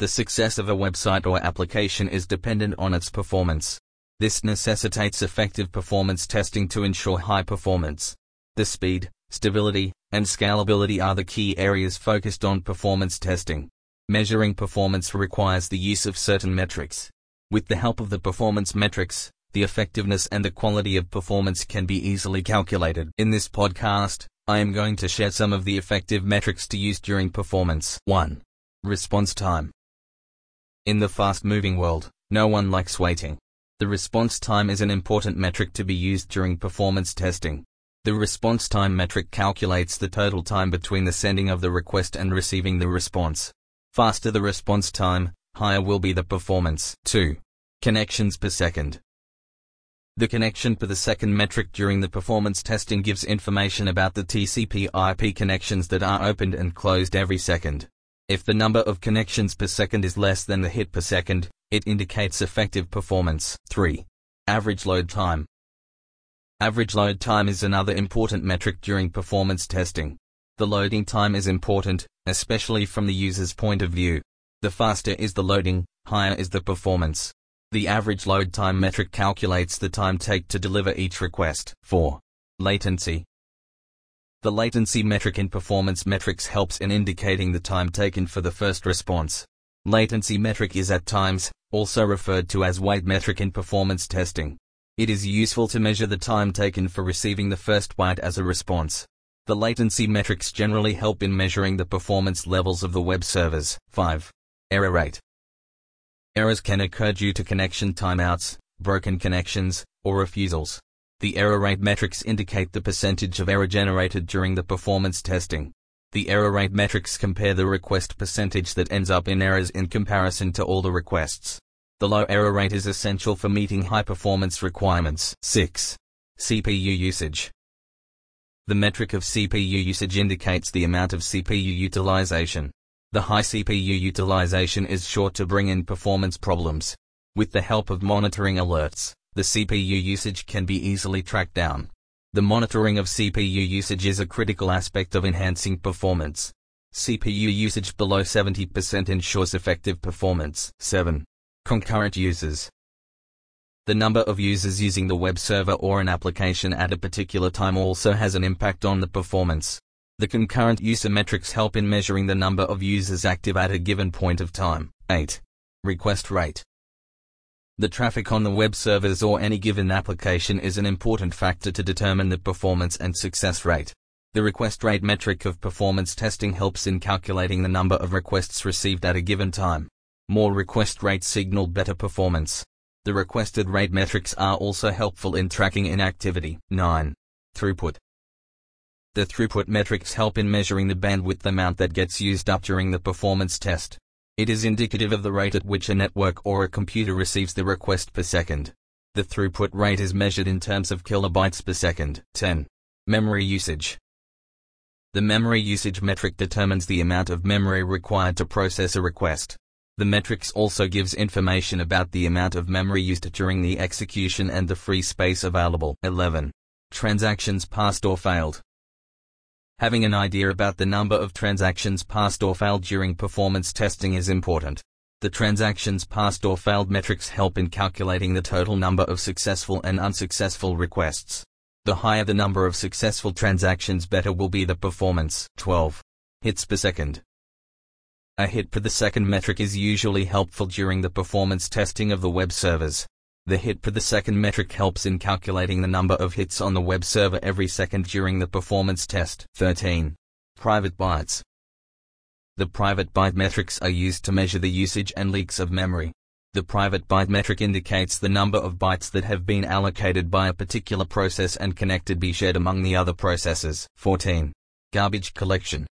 The success of a website or application is dependent on its performance. This necessitates effective performance testing to ensure high performance. The speed, stability, and scalability are the key areas focused on performance testing. Measuring performance requires the use of certain metrics. With the help of the performance metrics, the effectiveness and the quality of performance can be easily calculated. In this podcast, I am going to share some of the effective metrics to use during performance. 1. Response time. In the fast-moving world, no one likes waiting. The response time is an important metric to be used during performance testing. The response time metric calculates the total time between the sending of the request and receiving the response. Faster the response time, higher will be the performance. 2. Connections per second. The connection per the second metric during the performance testing gives information about the TCP IP connections that are opened and closed every second. If the number of connections per second is less than the hit per second, it indicates effective performance. 3. Average load time. Average load time is another important metric during performance testing. The loading time is important, especially from the user's point of view. The faster is the loading, higher is the performance. The average load time metric calculates the time take to deliver each request. 4. Latency. The latency metric in performance metrics helps in indicating the time taken for the first response. Latency metric is at times also referred to as wait metric in performance testing. It is useful to measure the time taken for receiving the first byte as a response. The latency metrics generally help in measuring the performance levels of the web servers. 5. Error rate. Errors can occur due to connection timeouts, broken connections, or refusals. The error rate metrics indicate the percentage of error generated during the performance testing. The error rate metrics compare the request percentage that ends up in errors in comparison to all the requests. The low error rate is essential for meeting high performance requirements. 6. CPU usage. The metric of CPU usage indicates the amount of CPU utilization. The high CPU utilization is sure to bring in performance problems. With the help of monitoring alerts, the CPU usage can be easily tracked down. The monitoring of CPU usage is a critical aspect of enhancing performance. CPU usage below 70% ensures effective performance. 7. Concurrent users. The number of users using the web server or an application at a particular time also has an impact on the performance. The concurrent user metrics help in measuring the number of users active at a given point of time. 8. Request rate. The traffic on the web servers or any given application is an important factor to determine the performance and success rate. The request rate metric of performance testing helps in calculating the number of requests received at a given time. More request rates signal better performance. The requested rate metrics are also helpful in tracking inactivity. 9. Throughput. The throughput metrics help in measuring the bandwidth amount that gets used up during the performance test. It is indicative of the rate at which a network or a computer receives the request per second. The throughput rate is measured in terms of kilobytes per second. 10. Memory usage. The memory usage metric determines the amount of memory required to process a request. The metrics also gives information about the amount of memory used during the execution and the free space available. 11. Transactions passed or failed. Having an idea about the number of transactions passed or failed during performance testing is important. The transactions passed or failed metrics help in calculating the total number of successful and unsuccessful requests. The higher the number of successful transactions better will be the performance. 12. Hits per second. A hit per the second metric is usually helpful during the performance testing of the web servers. The hit per the second metric helps in calculating the number of hits on the web server every second during the performance test. 13. Private bytes. The private byte metrics are used to measure the usage and leaks of memory. The private byte metric indicates the number of bytes that have been allocated by a particular process and connected be shared among the other processes. 14. Garbage collection.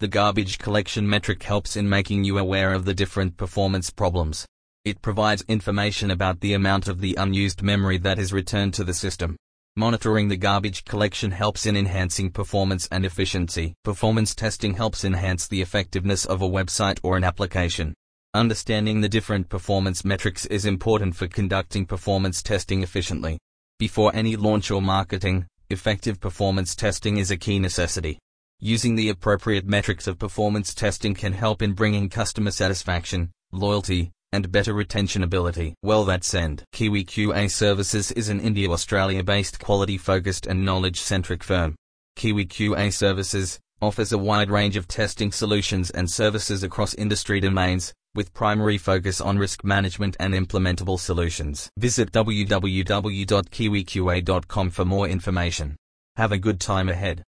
The garbage collection metric helps in making you aware of the different performance problems. It provides information about the amount of the unused memory that is returned to the system. Monitoring the garbage collection helps in enhancing performance and efficiency. Performance testing helps enhance the effectiveness of a website or an application. Understanding the different performance metrics is important for conducting performance testing efficiently. Before any launch or marketing, effective performance testing is a key necessity. Using the appropriate metrics of performance testing can help in bringing customer satisfaction, loyalty, and better retention ability. Well that's end. Kiwi QA Services is an India-Australia based quality focused and knowledge centric firm. Kiwi QA Services offers a wide range of testing solutions and services across industry domains, with primary focus on risk management and implementable solutions. Visit www.kiwiqa.com for more information. Have a good time ahead.